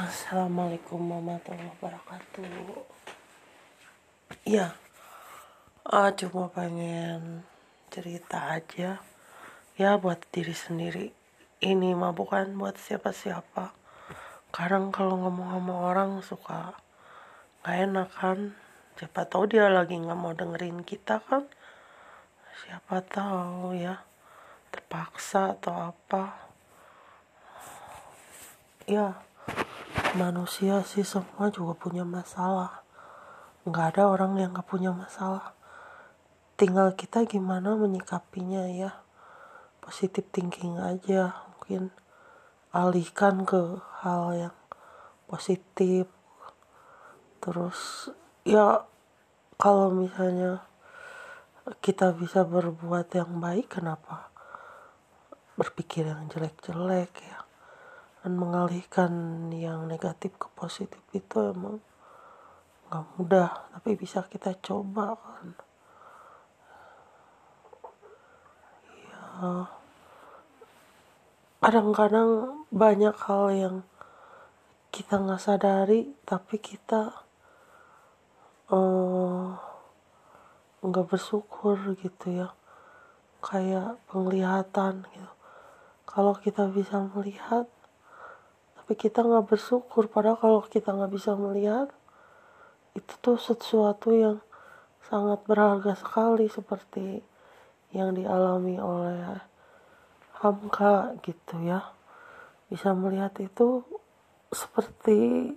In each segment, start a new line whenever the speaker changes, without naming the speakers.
Assalamualaikum warahmatullahi wabarakatuh. Ya, uh, cuma pengen cerita aja. Ya buat diri sendiri. Ini mah bukan buat siapa-siapa. Kadang kalau ngomong sama orang suka gak enak kan. Siapa tahu dia lagi nggak mau dengerin kita kan. Siapa tahu ya terpaksa atau apa. Ya, manusia sih semua juga punya masalah. Nggak ada orang yang nggak punya masalah. Tinggal kita gimana menyikapinya ya. Positif thinking aja mungkin alihkan ke hal yang positif. Terus ya kalau misalnya kita bisa berbuat yang baik kenapa berpikir yang jelek-jelek ya dan mengalihkan yang negatif ke positif itu emang nggak mudah tapi bisa kita coba kan. Ya kadang-kadang banyak hal yang kita nggak sadari tapi kita uh, nggak bersyukur gitu ya. Kayak penglihatan gitu. Kalau kita bisa melihat tapi kita nggak bersyukur. Padahal kalau kita nggak bisa melihat itu tuh sesuatu yang sangat berharga sekali seperti yang dialami oleh Hamka gitu ya. Bisa melihat itu seperti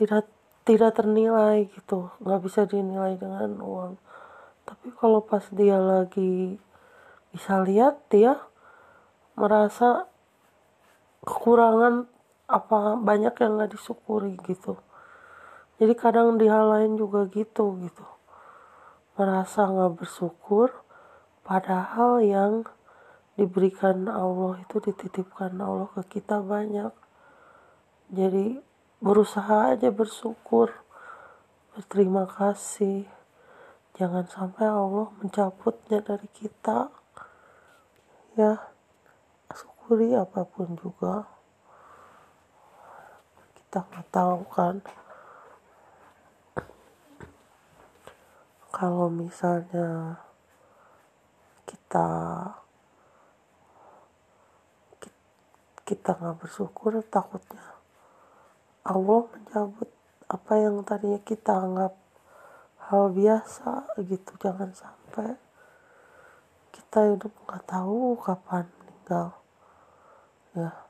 tidak tidak ternilai gitu. Nggak bisa dinilai dengan uang. Tapi kalau pas dia lagi bisa lihat dia merasa kekurangan apa banyak yang nggak disyukuri gitu. Jadi kadang di hal lain juga gitu gitu. Merasa nggak bersyukur padahal yang diberikan Allah itu dititipkan Allah ke kita banyak. Jadi berusaha aja bersyukur berterima kasih. Jangan sampai Allah mencabutnya dari kita. Ya syukuri apa pun juga kita nggak tahu kan. Kalau misalnya kita kita nggak bersyukur takutnya Allah mencabut apa yang tadinya kita anggap hal biasa gitu. Jangan sampai kita hidup nggak tahu kapan meninggal. Ya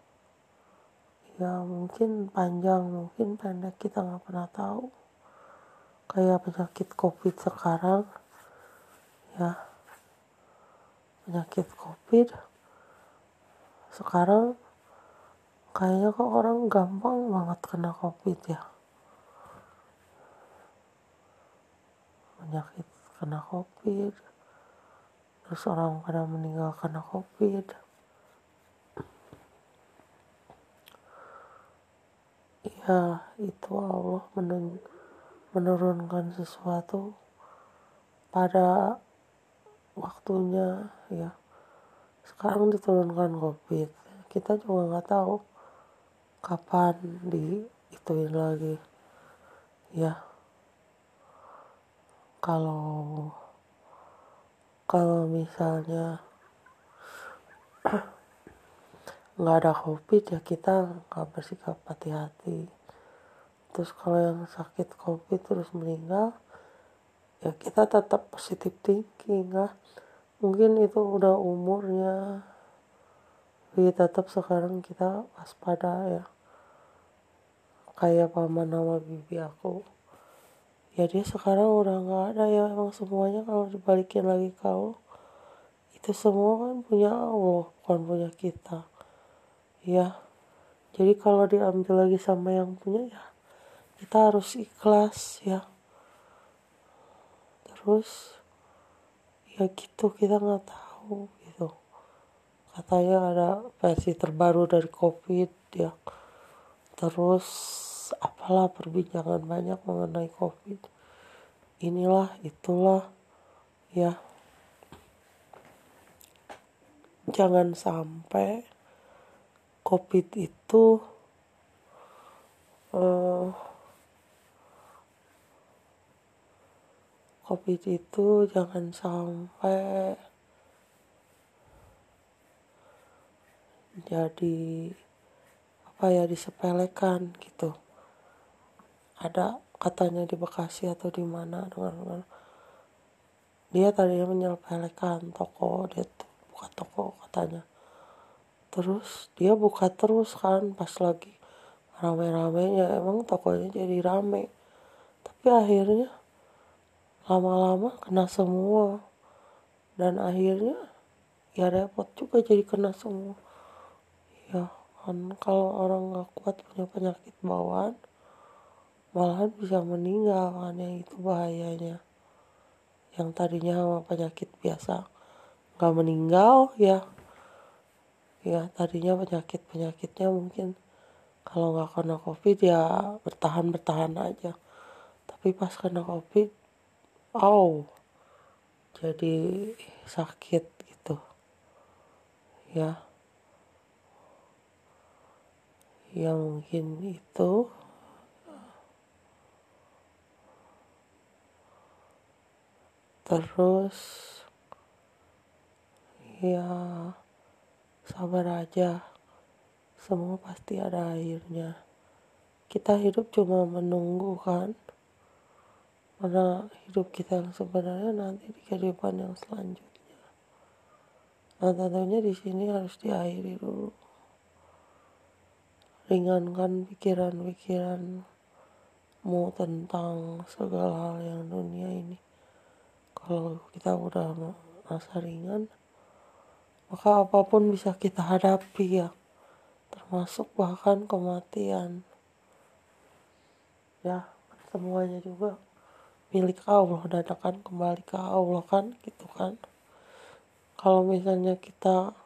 ya mungkin panjang mungkin pendek kita nggak pernah tahu. Kayak penyakit covid sekarang ya. Penyakit covid sekarang kayaknya kok orang gampang banget kena covid ya. Penyakit kena covid terus orang pada meninggal kena covid ya itu Allah menurunkan sesuatu pada waktunya ya. Sekarang diturunkan covid. Kita juga nggak tahu kapan di ituin lagi ya. Kalau kalau misalnya nggak ada covid ya kita nggak bersikap hati-hati. Terus kalau yang sakit covid terus meninggal ya kita tetap positif thinking lah. Mungkin itu udah umurnya. Tapi tetap sekarang kita waspada ya. Kayak paman nama bibi aku. Ya dia sekarang udah nggak ada ya. Emang semuanya kalau dibalikin lagi kau itu semua kan punya Allah bukan punya kita ya. Jadi kalau diambil lagi sama yang punya ya kita harus ikhlas ya. Terus ya gitu kita nggak tahu gitu. Katanya ada versi terbaru dari covid ya. Terus apalah perbincangan banyak mengenai covid. Inilah itulah ya. Jangan sampai covid itu uh, covid itu jangan sampai jadi apa ya disepelekan gitu. Ada katanya di Bekasi atau di mana dengan dia tadinya menyepelekan toko dia tuh buka toko katanya terus dia buka terus kan pas lagi rame-ramenya. Emang tokonya jadi rame. Tapi akhirnya lama-lama kena semua. Dan akhirnya ya repot juga jadi kena semua. Ya kan kalau orang nggak kuat punya penyakit bawaan malahan bisa meninggal kan ya itu bahayanya. Yang tadinya sama penyakit biasa nggak meninggal ya ya tadinya penyakit penyakitnya mungkin kalau nggak kena covid ya bertahan bertahan aja. Tapi pas kena covid oh jadi sakit gitu. Ya. Ya mungkin itu. Terus ya sabar aja. Semua pasti ada akhirnya. Kita hidup cuma menunggu kan? Mana hidup kita yang sebenarnya nanti di kehidupan yang selanjutnya. Nah tentunya di sini harus diakhiri dulu. Ringankan pikiran-pikiranmu tentang segala hal yang dunia ini. Kalau kita udah merasa ringan maka apa pun bisa kita hadapi ya. Termasuk bahkan kematian. Ya semuanya juga milik Allah dan akan kembali ke Allah kan gitu kan. Kalau misalnya kita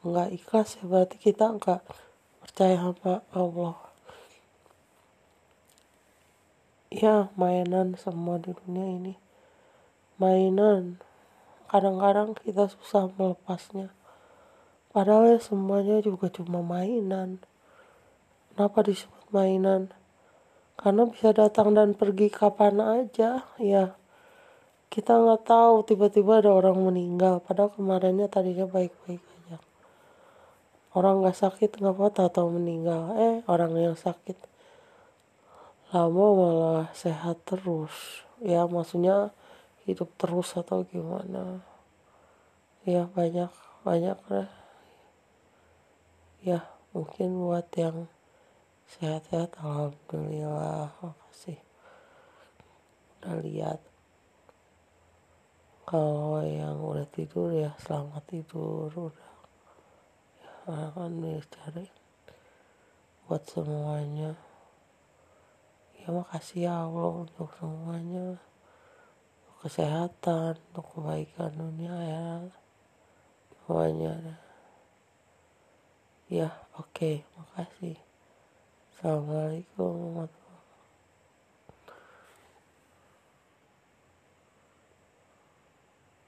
nggak ikhlas ya berarti kita nggak percaya sama Allah. Ya mainan semua di dunia ini. Mainan kadang-kadang kita susah melepasnya. Padahal ya semuanya juga cuma mainan. Kenapa disebut mainan? Karena bisa datang dan pergi kapan aja ya. Kita nggak tahu tiba-tiba ada orang meninggal. Padahal kemarinnya tadinya baik-baik aja. Orang nggak sakit nggak apa tahu meninggal. Eh orang yang sakit. Lama malah sehat terus. Ya maksudnya hidup terus atau gimana? Ya banyak banyak lah. Ya mungkin buat yang sehat-sehat alhamdulillah. Makasih udah lihat. Kalau yang udah tidur ya selamat tidur. Udah. Ya kan cari buat semuanya. Ya makasih ya Allah untuk semuanya kesehatan, untuk kebaikan dunia ya semuanya. Ya, oke, okay, makasih. Assalamualaikum warahmatullahi